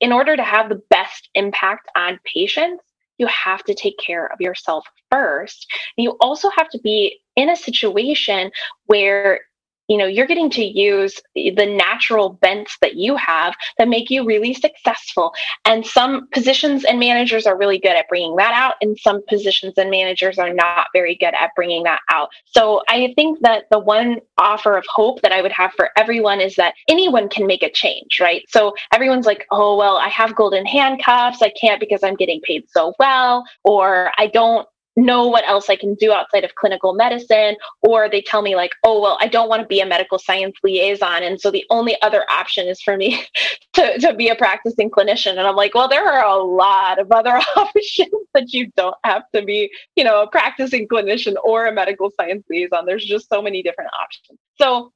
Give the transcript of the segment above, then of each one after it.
in order to have the best impact on patients, you have to take care of yourself first. You also have to be in a situation where you know you're getting to use the natural bents that you have that make you really successful. And some positions and managers are really good at bringing that out and some positions and managers are not very good at bringing that out. So i think that the one offer of hope that i would have for everyone is that anyone can make a change right? So everyone's like oh well i have golden handcuffs. I can't because i'm getting paid so well or i don't know what else I can do outside of clinical medicine, or they tell me, like, oh, well, I don't want to be a medical science liaison. And so the only other option is for me to, to be a practicing clinician. And I'm like, well, there are a lot of other options that you don't have to be, you know, a practicing clinician or a medical science liaison. There's just so many different options. So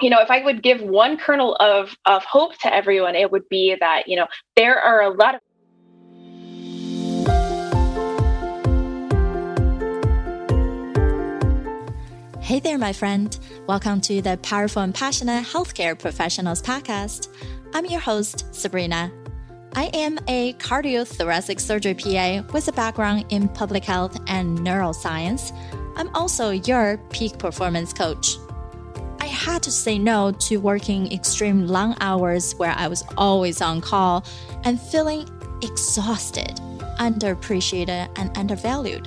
you know, if I would give one kernel of of hope to everyone, it would be that you know there are a lot of Hey there, my friend. Welcome to the Powerful and Passionate Healthcare Professionals Podcast. I'm your host, Sabrina. I am a cardiothoracic surgery PA with a background in public health and neuroscience. I'm also your peak performance coach. I had to say no to working extreme long hours where I was always on call and feeling exhausted, underappreciated, and undervalued,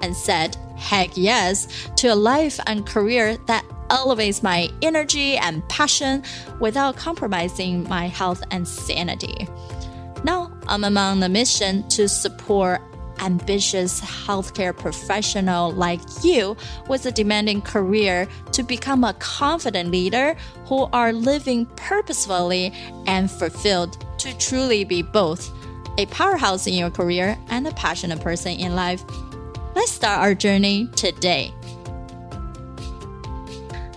and said heck yes to a life and career that elevates my energy and passion without compromising my health and sanity. Now, I'm among the mission to support ambitious healthcare professional like you with a demanding career to become a confident leader who are living purposefully and fulfilled to truly be both a powerhouse in your career and a passionate person in life Let's start our journey today.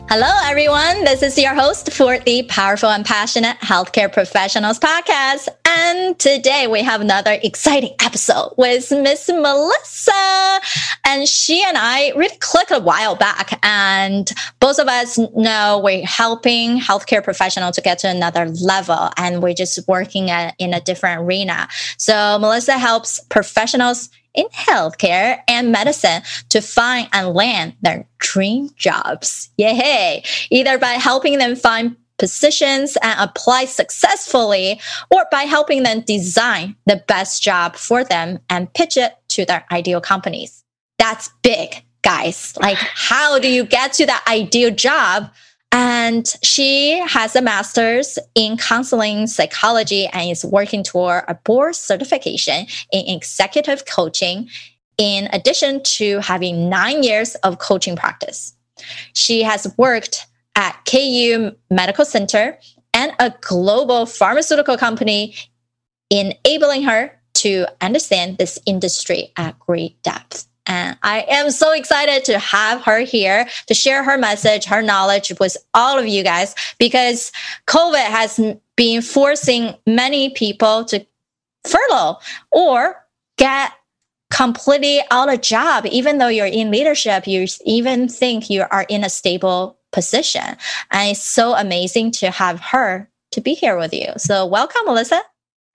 Hello, everyone. This is your host for the Powerful and Passionate Healthcare Professionals podcast. And today we have another exciting episode with Miss Melissa. And she and I really clicked a while back. And both of us know we're helping healthcare professionals to get to another level. And we're just working at, in a different arena. So Melissa helps professionals in healthcare and medicine to find and land their dream jobs. Yay! Either by helping them find positions and apply successfully, or by helping them design the best job for them and pitch it to their ideal companies. That's big, guys. Like, how do you get to that ideal job? And she has a master's in counseling psychology and is working toward a board certification in executive coaching, in addition to having nine years of coaching practice. She has worked at KU Medical Center and a global pharmaceutical company, enabling her to understand this industry at great depth. And I am so excited to have her here to share her message, her knowledge with all of you guys, because COVID has been forcing many people to furlough or get completely out of job. Even though you're in leadership, you even think you are in a stable position. And it's so amazing to have her to be here with you. So welcome, Melissa.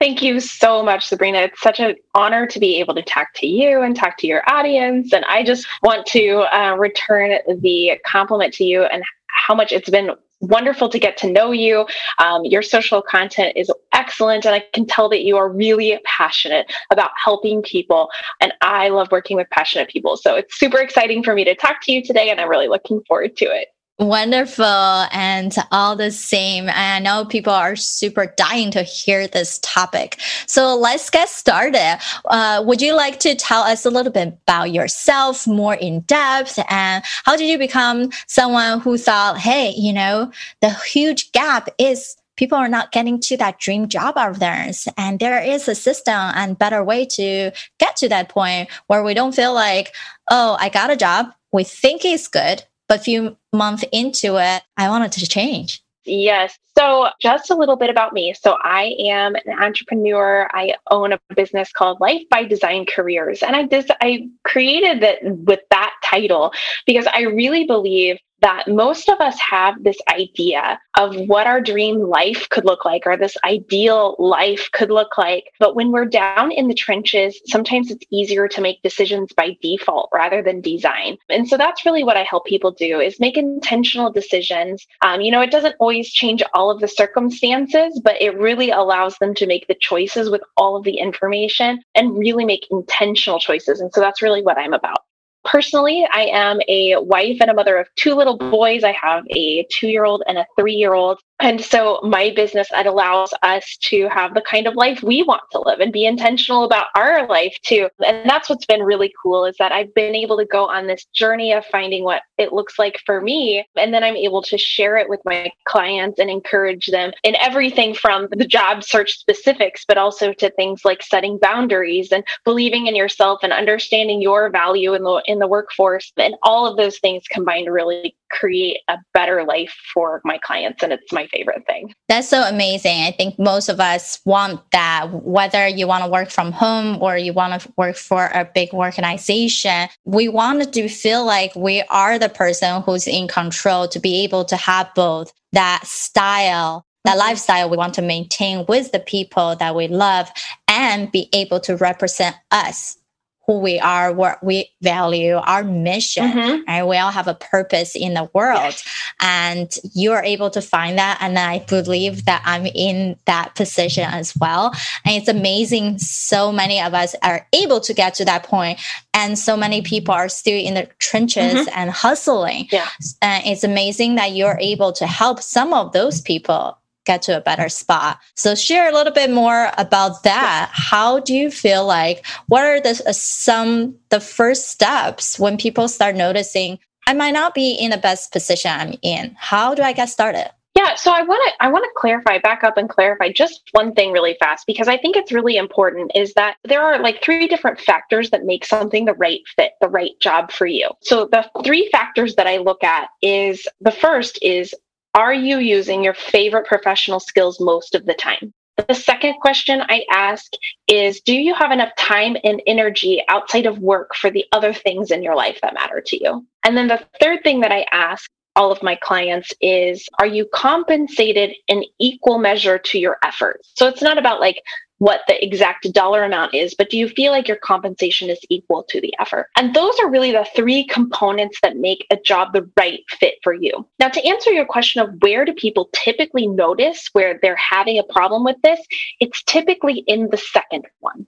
Thank you so much, Sabrina. It's such an honor to be able to talk to you and talk to your audience. And I just want to uh, return the compliment to you and how much it's been wonderful to get to know you. Um, your social content is excellent, and I can tell that you are really passionate about helping people. And I love working with passionate people. So it's super exciting for me to talk to you today, and I'm really looking forward to it. Wonderful. And all the same. I know people are super dying to hear this topic. So let's get started. Uh, would you like to tell us a little bit about yourself more in depth? And how did you become someone who thought, hey, you know, the huge gap is people are not getting to that dream job of theirs. And there is a system and better way to get to that point where we don't feel like, oh, I got a job. We think it's good but few months into it, I wanted to change. Yes. So, just a little bit about me. So, I am an entrepreneur. I own a business called Life by Design Careers, and I just I created it with that title because I really believe that most of us have this idea of what our dream life could look like or this ideal life could look like. But when we're down in the trenches, sometimes it's easier to make decisions by default rather than design. And so that's really what I help people do is make intentional decisions. Um, you know, it doesn't always change all of the circumstances, but it really allows them to make the choices with all of the information and really make intentional choices. And so that's really what I'm about. Personally, I am a wife and a mother of two little boys. I have a two year old and a three year old. And so my business it allows us to have the kind of life we want to live and be intentional about our life too. And that's what's been really cool is that I've been able to go on this journey of finding what it looks like for me. And then I'm able to share it with my clients and encourage them in everything from the job search specifics, but also to things like setting boundaries and believing in yourself and understanding your value in the in the workforce. And all of those things combined really create a better life for my clients. And it's my favorite thing. That's so amazing. I think most of us want that, whether you want to work from home or you want to work for a big organization. We want to feel like we are the person who's in control to be able to have both that style that mm-hmm. lifestyle we want to maintain with the people that we love and be able to represent us who we are, what we value, our mission, mm-hmm. and we all have a purpose in the world. And you're able to find that. And I believe that I'm in that position as well. And it's amazing. So many of us are able to get to that point, and so many people are still in the trenches mm-hmm. and hustling. Yeah. And it's amazing that you're able to help some of those people get to a better spot. So share a little bit more about that. How do you feel like what are the uh, some the first steps when people start noticing I might not be in the best position I'm in? How do I get started? Yeah, so I want to I want to clarify back up and clarify just one thing really fast because I think it's really important is that there are like three different factors that make something the right fit, the right job for you. So the three factors that I look at is the first is are you using your favorite professional skills most of the time? The second question I ask is Do you have enough time and energy outside of work for the other things in your life that matter to you? And then the third thing that I ask all of my clients is Are you compensated in equal measure to your efforts? So it's not about like, what the exact dollar amount is, but do you feel like your compensation is equal to the effort? And those are really the three components that make a job the right fit for you. Now, to answer your question of where do people typically notice where they're having a problem with this, it's typically in the second one.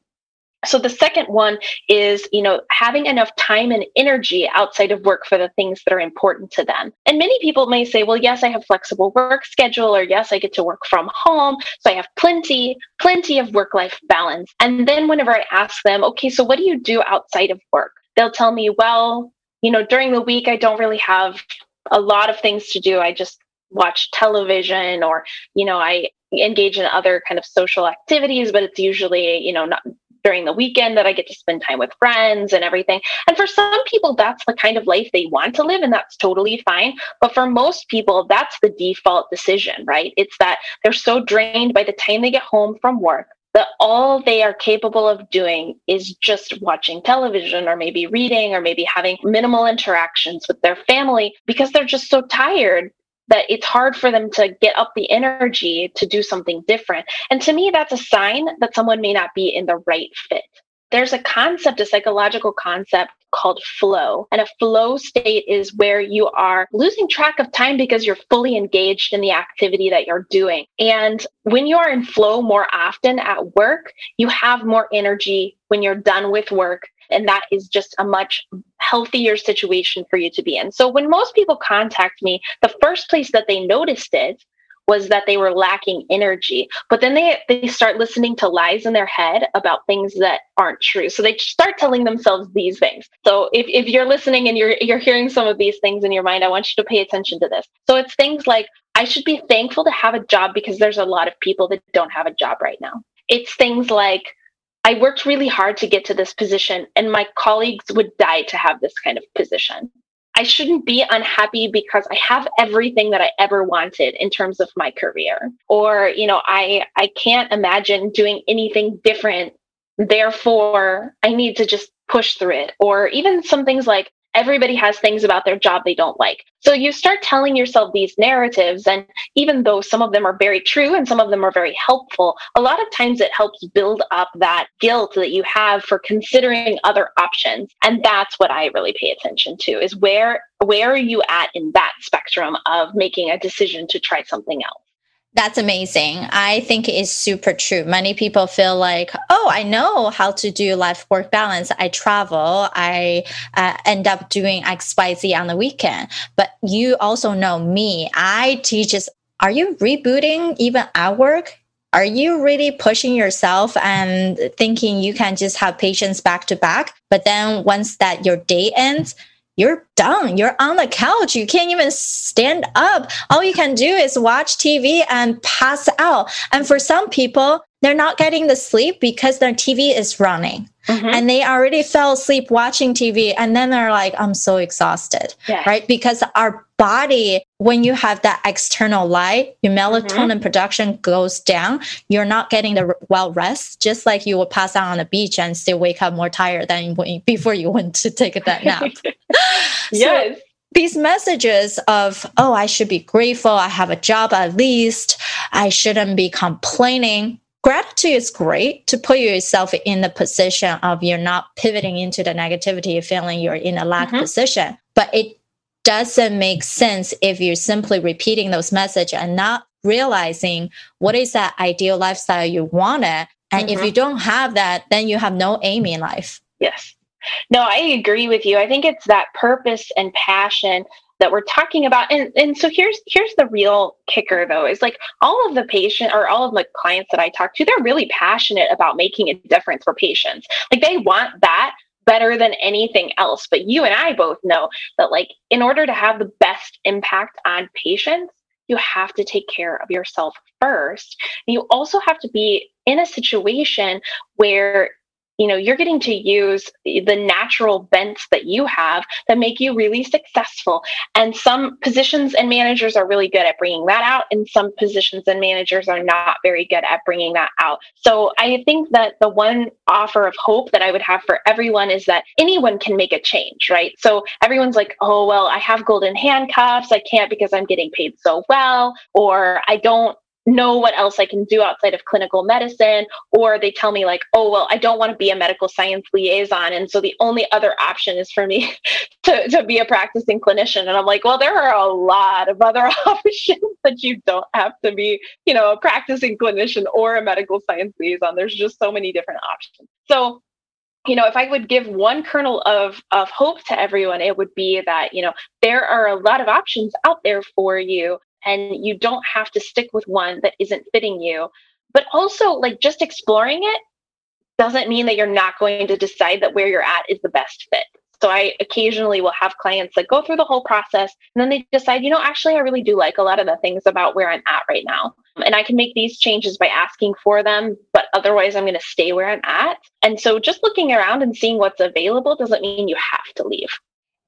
So the second one is, you know, having enough time and energy outside of work for the things that are important to them. And many people may say, well, yes, I have flexible work schedule or yes, I get to work from home. So I have plenty, plenty of work life balance. And then whenever I ask them, okay, so what do you do outside of work? They'll tell me, well, you know, during the week, I don't really have a lot of things to do. I just watch television or, you know, I engage in other kind of social activities, but it's usually, you know, not during the weekend that I get to spend time with friends and everything. And for some people, that's the kind of life they want to live, and that's totally fine. But for most people, that's the default decision, right? It's that they're so drained by the time they get home from work that all they are capable of doing is just watching television or maybe reading or maybe having minimal interactions with their family because they're just so tired that it's hard for them to get up the energy to do something different. And to me, that's a sign that someone may not be in the right fit. There's a concept, a psychological concept called flow. And a flow state is where you are losing track of time because you're fully engaged in the activity that you're doing. And when you are in flow more often at work, you have more energy when you're done with work and that is just a much healthier situation for you to be in. So when most people contact me, the first place that they noticed it was that they were lacking energy but then they they start listening to lies in their head about things that aren't true. So they start telling themselves these things. So if, if you're listening and you're you're hearing some of these things in your mind i want you to pay attention to this. So it's things like i should be thankful to have a job because there's a lot of people that don't have a job right now. It's things like I worked really hard to get to this position, and my colleagues would die to have this kind of position. I shouldn't be unhappy because I have everything that I ever wanted in terms of my career. Or, you know, I I can't imagine doing anything different. Therefore, I need to just push through it. Or even some things like everybody has things about their job they don't like. So you start telling yourself these narratives. And even though some of them are very true and some of them are very helpful, a lot of times it helps build up that guilt that you have for considering other options. And that's what I really pay attention to is where where are you at in that spectrum of making a decision to try something else? That's amazing. I think it's super true. Many people feel like, oh, I know how to do life work balance. I travel, I uh, end up doing XYZ on the weekend. But you also know me. I teach us, are you rebooting even at work? Are you really pushing yourself and thinking you can just have patients back to back? But then once that your day ends, you're done. You're on the couch. You can't even stand up. All you can do is watch TV and pass out. And for some people, they're not getting the sleep because their TV is running mm-hmm. and they already fell asleep watching TV. And then they're like, I'm so exhausted, yeah. right? Because our body, when you have that external light, your melatonin mm-hmm. production goes down. You're not getting the well rest, just like you would pass out on the beach and still wake up more tired than before you went to take that nap. yes. So, these messages of, oh, I should be grateful, I have a job at least, I shouldn't be complaining gratitude is great to put yourself in the position of you're not pivoting into the negativity feeling you're in a lack mm-hmm. position. But it doesn't make sense if you're simply repeating those messages and not realizing what is that ideal lifestyle you wanted and mm-hmm. if you don't have that then you have no aim in life. Yes. No i agree with you. I think it's that purpose and passion that we're talking about. And and so here's here's the real kicker though is like all of the patient or all of the clients that I talk to they're really passionate about making a difference for patients. Like they want that better than anything else. But you and I both know that like in order to have the best impact on patients you have to take care of yourself first. You also have to be in a situation where you know you're getting to use the natural bents that you have that make you really successful. And some positions and managers are really good at bringing that out and some positions and managers are not very good at bringing that out. So i think that the one offer of hope that i would have for everyone is that anyone can make a change right? So everyone's like oh well i have golden handcuffs. I can't because i'm getting paid so well or i don't know what else I can do outside of clinical medicine, or they tell me, like, oh, well, I don't want to be a medical science liaison. And so the only other option is for me to, to be a practicing clinician. And I'm like, well, there are a lot of other options that you don't have to be, you know, a practicing clinician or a medical science liaison. There's just so many different options. So you know, if I would give one kernel of, of hope to everyone, it would be that, you know, there are a lot of options out there for you and you don't have to stick with one that isn't fitting you. But also, like just exploring it doesn't mean that you're not going to decide that where you're at is the best fit. So I occasionally will have clients that go through the whole process and then they decide, you know, actually, I really do like a lot of the things about where I'm at right now. And I can make these changes by asking for them, but otherwise, I'm going to stay where I'm at. And so just looking around and seeing what's available doesn't mean you have to leave.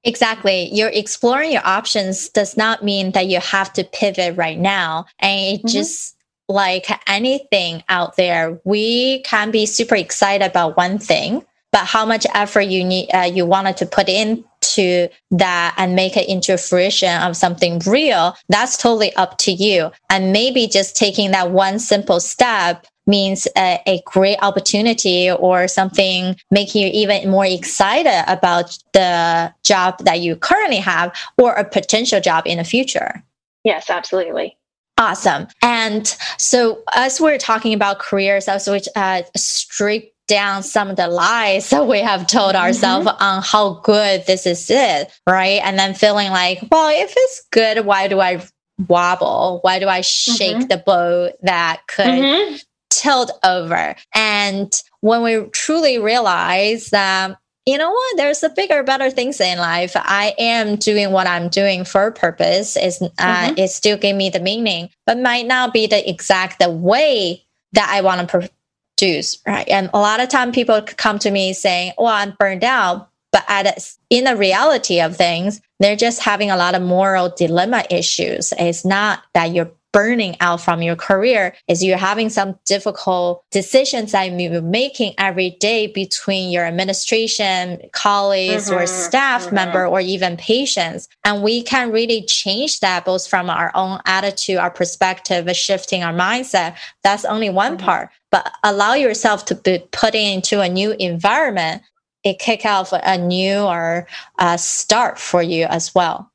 Exactly. You're exploring your options does not mean that you have to pivot right now. And it mm-hmm. just like anything out there, we can be super excited about one thing, but how much effort you need, uh, you wanted to put into that and make it into fruition of something real, that's totally up to you. And maybe just taking that one simple step means a, a, great opportunity or something making you even more excited about the job that you currently have or a potential job in the future. Yes, absolutely. Awesome. And so, as we're talking about careers, as we uh, strip down some of the lies that we have told mm-hmm. ourselves mm-hmm. on how good this is it, right? And then feeling like, well, if it's good, why do I wobble? Why do I shake mm-hmm. the boat that could mm-hmm tilt over. And when we truly realize that, you know what, there's a bigger, better things in life. I am doing what I'm doing for a purpose. Is uh, mm-hmm. it still give me the meaning, but might not be the exact the way that I want to produce, right? And a lot of time people come to me saying, "Well, I'm burned out," but at in the reality of things, they're just having a lot of moral dilemma issues. It's not that you're burning out from your career is you're having some difficult decisions that you're making every day between your administration, colleagues, mm-hmm, or staff mm-hmm. member, or even patients. And we can really change that both from our own attitude, our perspective, shifting our mindset. That's only one mm-hmm. part. But allow yourself to be put into a new environment. It kick off a new or a start for you as well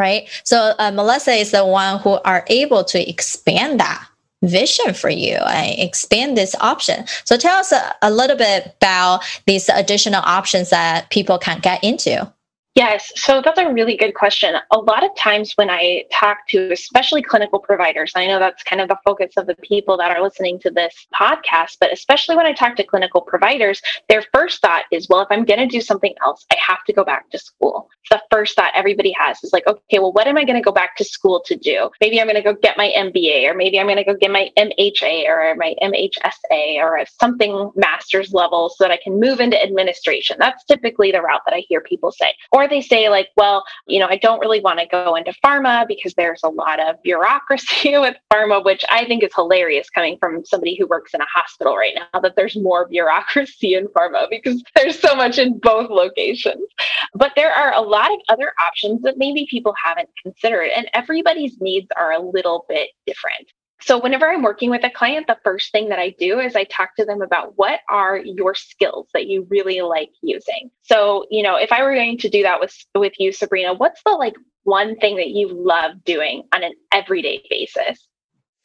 right? So uh, Melissa is the one who are able to expand that vision for you and expand this option. So tell us a, a little bit about these additional options that people can get into. Yes, so that's a really good question. A lot of times when I talk to especially clinical providers, I know that's kind of the focus of the people that are listening to this podcast, but especially when I talk to clinical providers, their first thought is, well, if I'm going to do something else, I have to go back to school. The first thought everybody has is like, okay, well, what am I going to go back to school to do? Maybe I'm going to go get my MBA, or maybe I'm going to go get my MHA or my MHSA or something master's level so that I can move into administration. That's typically the route that I hear people say. Or they say, like, well, you know, I don't really want to go into pharma because there's a lot of bureaucracy with pharma, which I think is hilarious coming from somebody who works in a hospital right now, that there's more bureaucracy in pharma because there's so much in both locations. But there are a lot of other options that maybe people haven't considered, and everybody's needs are a little bit different. So, whenever I'm working with a client, the first thing that I do is I talk to them about what are your skills that you really like using. So, you know, if I were going to do that with with you, Sabrina, what's the like one thing that you love doing on an everyday basis?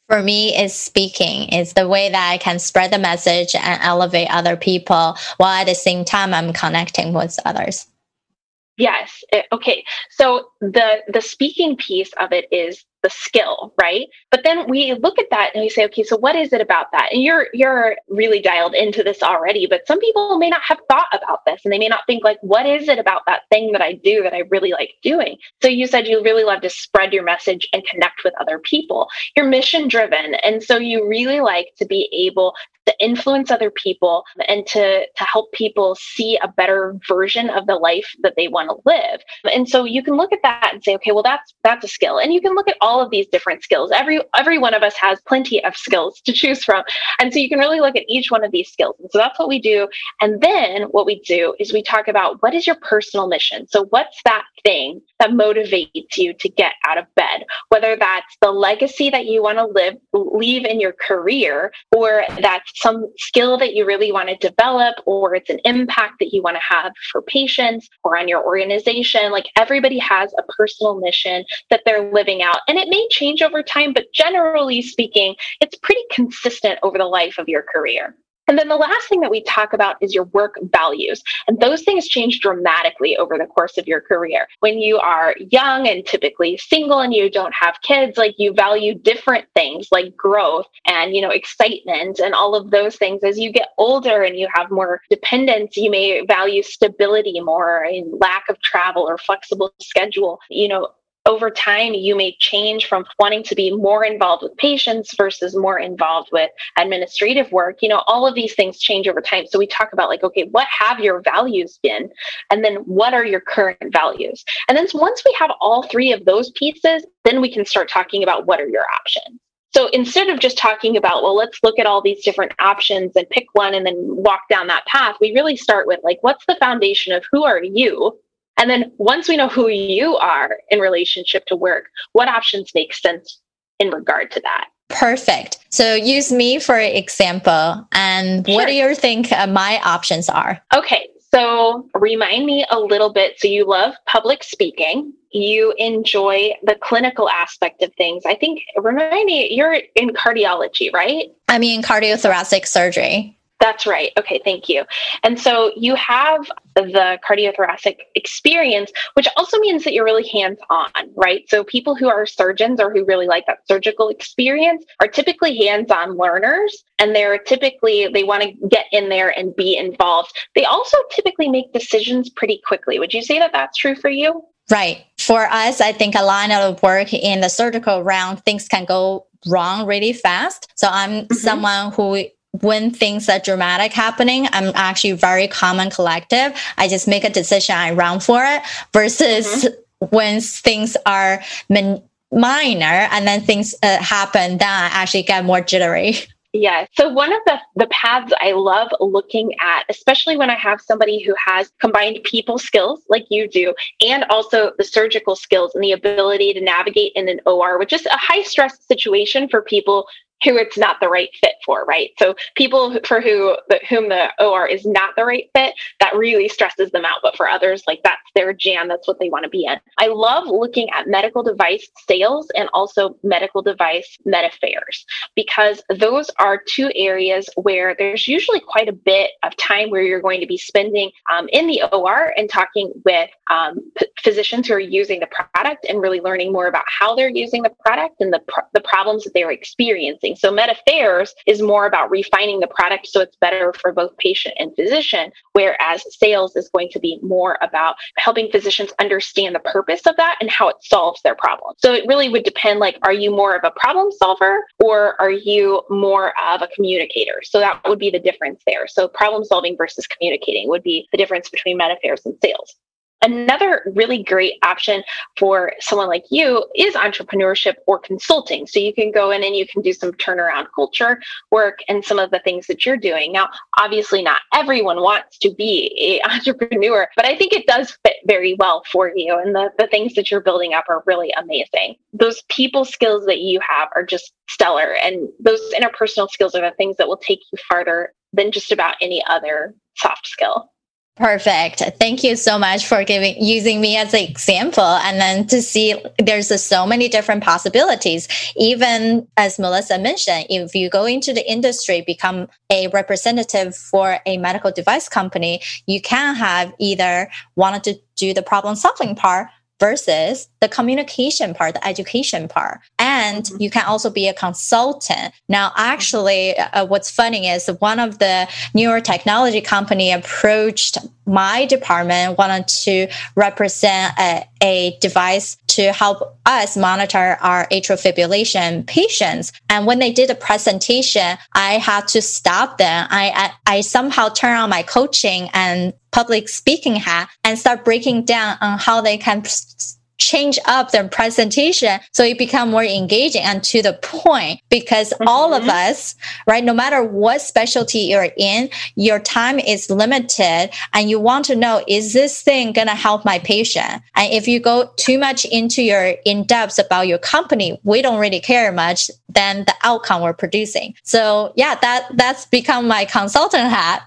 For me, is speaking. It's the way that I can spread the message and elevate other people while at the same time I'm connecting with others. Yes. Eh, okay. So the the speaking piece of it is the skill, right? But then we look at that and we say, okay, so what is it about that? And you're you're really dialed into this already, but some people may not have thought about this and they may not think like, what is it about that thing that I do that I really like doing? So you said you really love to spread your message and connect with other people. You're mission driven. And so you really like to be able to influence other people and to to help people see a better version of the life that they want to live. And so you can look at that and say, okay, well that's that's a skill. And you can look at all of these different skills. Every every one of us has plenty of skills to choose from. And so you can really look at each one of these skills. And so that's what we do. And then what we do is we talk about what is your personal mission? So what's that thing that motivates you to get out of bed? Whether that's the legacy that you want to live leave in your career or that's some skill that you really want to develop or it's an impact that you want to have for patients or on your organization. Like everybody has a personal mission that they're living out. And it may change over time, but generally speaking, it's pretty consistent over the life of your career. And then the last thing that we talk about is your work values. And those things change dramatically over the course of your career. When you are young and typically single and you don't have kids, like you value different things like growth and, you know, excitement and all of those things. As you get older and you have more dependence, you may value stability more and lack of travel or flexible schedule. You know, over time, you may change from wanting to be more involved with patients versus more involved with administrative work. You know, all of these things change over time. So we talk about, like, okay, what have your values been? And then what are your current values? And then once we have all three of those pieces, then we can start talking about what are your options. So instead of just talking about, well, let's look at all these different options and pick one and then walk down that path, we really start with, like, what's the foundation of who are you? And then once we know who you are in relationship to work, what options make sense in regard to that? Perfect. So use me for example. And sure. what do you think uh, my options are? Okay. So remind me a little bit. So you love public speaking. You enjoy the clinical aspect of things. I think, remind me, you're in cardiology, right? I mean, cardiothoracic surgery. That's right. Okay, thank you. And so you have the cardiothoracic experience, which also means that you're really hands on, right? So people who are surgeons or who really like that surgical experience are typically hands on learners and they're typically, they want to get in there and be involved. They also typically make decisions pretty quickly. Would you say that that's true for you? Right. For us, I think a line of work in the surgical round, things can go wrong really fast. So I'm mm-hmm. someone who when things are dramatic happening, I'm actually very calm and collective. I just make a decision, I run for it versus mm-hmm. when things are man- minor and then things uh, happen that actually get more jittery Yeah. So one of the, the paths I love looking at, especially when I have somebody who has combined people skills like you do, and also the surgical skills and the ability to navigate in an OR, which is a high stress situation for people who it's not the right fit for, right? So people for who whom the OR is not the right fit, that really stresses them out. But for others, like that's their jam, that's what they want to be in. I love looking at medical device sales and also medical device med affairs because those are two areas where there's usually quite a bit of time where you're going to be spending um, in the OR and talking with um, p- physicians who are using the product and really learning more about how they're using the product and the, pr- the problems that they're experiencing so Med Affairs is more about refining the product so it's better for both patient and physician, whereas sales is going to be more about helping physicians understand the purpose of that and how it solves their problem. So it really would depend like, are you more of a problem solver or are you more of a communicator? So that would be the difference there. So problem solving versus communicating would be the difference between Med Affairs and sales. Another really great option for someone like you is entrepreneurship or consulting. So you can go in and you can do some turnaround culture work and some of the things that you're doing. Now, obviously, not everyone wants to be an entrepreneur, but I think it does fit very well for you. And the, the things that you're building up are really amazing. Those people skills that you have are just stellar. And those interpersonal skills are the things that will take you farther than just about any other soft skill. Perfect. Thank you so much for giving using me as an example and then to see there's a, so many different possibilities. Even as Melissa mentioned, if you go into the industry, become a representative for a medical device company, you can have either wanted to do the problem solving part versus the communication part, the education part. And mm-hmm. you can also be a consultant. Now, actually, uh, what's funny is one of the newer technology company approached my department, wanted to represent a, a device to help us monitor our atrial fibrillation patients. And when they did a presentation, I had to stop them. I, I, I somehow turn on my coaching and public speaking hat and start breaking down on how they can change up their presentation so it become more engaging and to the point. Because mm-hmm. all of us right no matter what specialty you're in your time is limited and you want to know is this thing going to help my patient? And if you go too much into your in depth about your company we don't really care much than the outcome we're producing. So yeah that that's become my consultant hat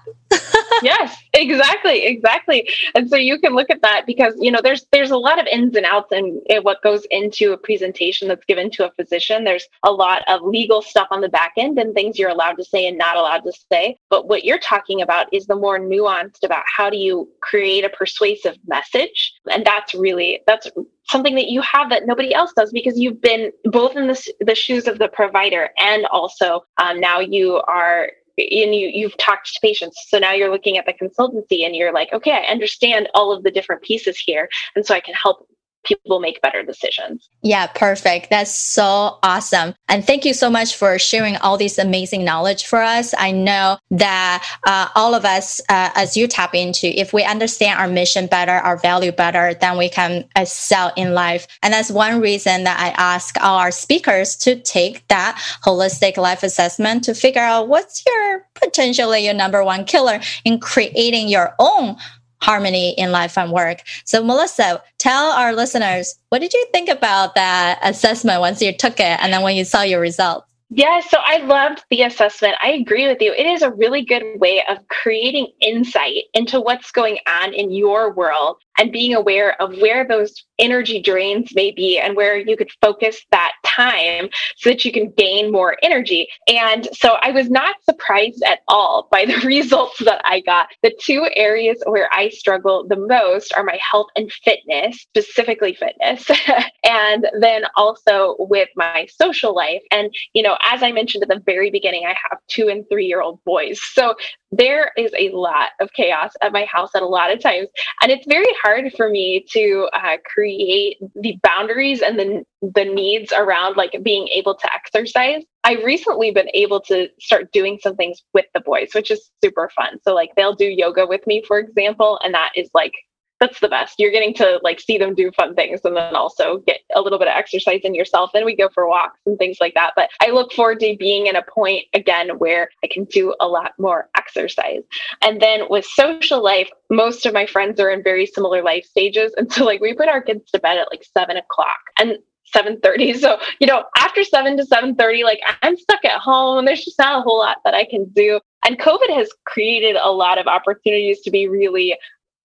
yes, exactly, exactly. And so you can look at that because you know there's there's a lot of ins and outs in what goes into a presentation that's given to a physician. There's a lot of legal stuff on the back end and things you're allowed to say and not allowed to say. But what you're talking about is the more nuanced about how do you create a persuasive message, and that's really that's something that you have that nobody else does because you've been both in the, the shoes of the provider and also um, now you are and you you've talked to patients so now you're looking at the consultancy and you're like okay i understand all of the different pieces here and so i can help people make better decisions. Yeah, perfect. That's so awesome. And thank you so much for sharing all this amazing knowledge for us. I know that uh, all of us, uh, as you tap into, if we understand our mission better, our value better, then we can excel in life. And that's one reason that I ask all our speakers to take that holistic life assessment to figure out what's your potentially your number one killer in creating your own harmony in life and work. So, Melissa, tell our listeners what did you think about that assessment once you took it and then when you saw your results? Yeah, so I loved the assessment. I agree with you. It is a really good way of creating insight into what's going on in your world and being aware of where those energy drains may be and where you could focus that time so that you can gain more energy. And so I was not surprised at all by the results that I got. The two areas where I struggle the most are my health and fitness, specifically fitness, and then also with my social life. And, you know, as I mentioned at the very beginning, I have two and three year old boys. So there is a lot of chaos at my house at a lot of times. And it's very hard for me to uh, create the boundaries and the, the needs around like being able to exercise. I've recently been able to start doing some things with the boys, which is super fun. So, like, they'll do yoga with me, for example, and that is like that's the best. You're getting to like see them do fun things and then also get a little bit of exercise in yourself. Then we go for walks and things like that. But I look forward to being in a point again where I can do a lot more exercise. And then with social life, most of my friends are in very similar life stages. And so like we put our kids to bed at like seven o'clock. And 7:30. So, you know, after 7 to 7:30 like I'm stuck at home. There's just not a whole lot that I can do. And COVID has created a lot of opportunities to be really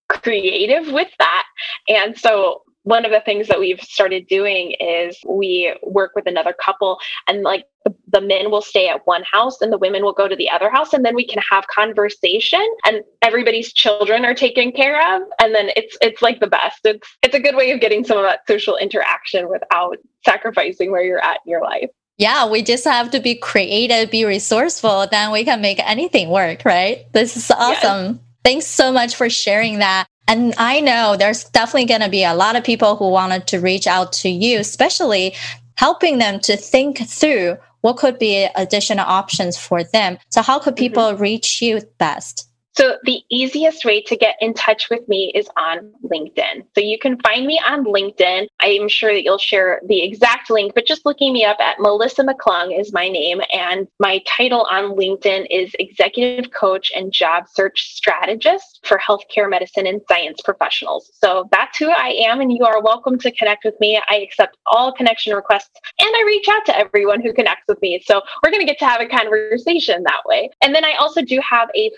creative with that. And so one of the things that we've started doing is we work with another couple and like the, the, men will stay at one house and the women will go to the other house and then we can have conversation and everybody's children are taken care of and then it's it's like the best it's it's a good way of getting some of that social interaction without sacrificing where you're at in your life yeah, we just have to be creative, be resourceful, then we can make anything work, right? This is awesome. Yes. Thanks so much for sharing that. And I know there's definitely going to be a lot of people who wanted to reach out to you, especially helping them to think through what could be additional options for them. So, how could mm-hmm. people mm-hmm. reach you best? So, the easiest way to get in touch with me is on LinkedIn. So, you can find me on LinkedIn. I'm sure that you'll share the exact link, but just looking me up at Melissa McClung is my name. And my title on LinkedIn is Executive Coach and Job Search Strategist for Healthcare Medicine and Science Professionals. So, that's who I am, and you are welcome to connect with me. I accept all connection requests and I reach out to everyone who connects with me. So, we're going to get to have a conversation that way. And then I also do have a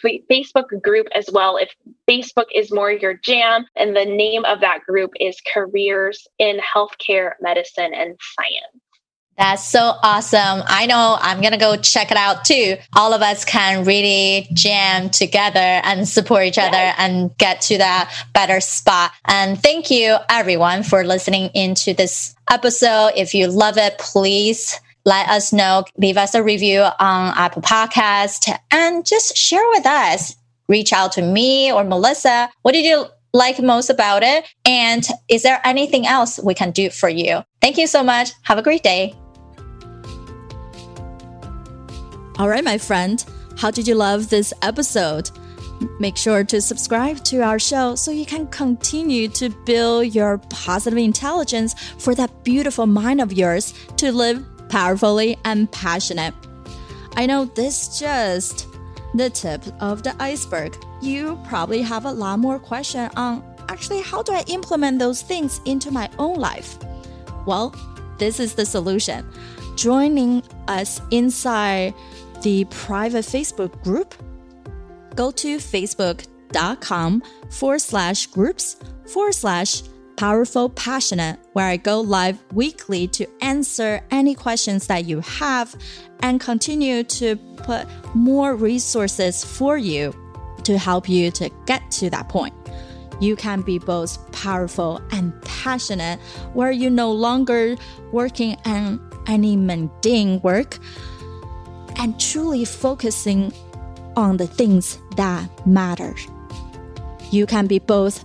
Facebook group as well if Facebook is more your jam. And the name of that group is Careers in Healthcare, Medicine, and Science. That's so awesome. I know I'm going to go check it out too. All of us can really jam together and support each other yes. and get to that better spot. And thank you everyone for listening into this episode. If you love it, please let us know, leave us a review on Apple Podcast and just share with us reach out to me or Melissa. What did you like most about it? And is there anything else we can do for you? Thank you so much. Have a great day. All right, my friend. How did you love this episode? Make sure to subscribe to our show so you can continue to build your positive intelligence for that beautiful mind of yours to live powerfully and passionate. I know this just the tip of the iceberg. You probably have a lot more question on actually how do I implement those things into my own life? Well, this is the solution. Joining us inside the private Facebook group, go to facebook.com forward slash groups forward slash powerful passionate where I go live weekly to answer any questions that you have and continue to put more resources for you to help you to get to that point. You can be both powerful and passionate, where you're no longer working on any mundane work and truly focusing on the things that matter. You can be both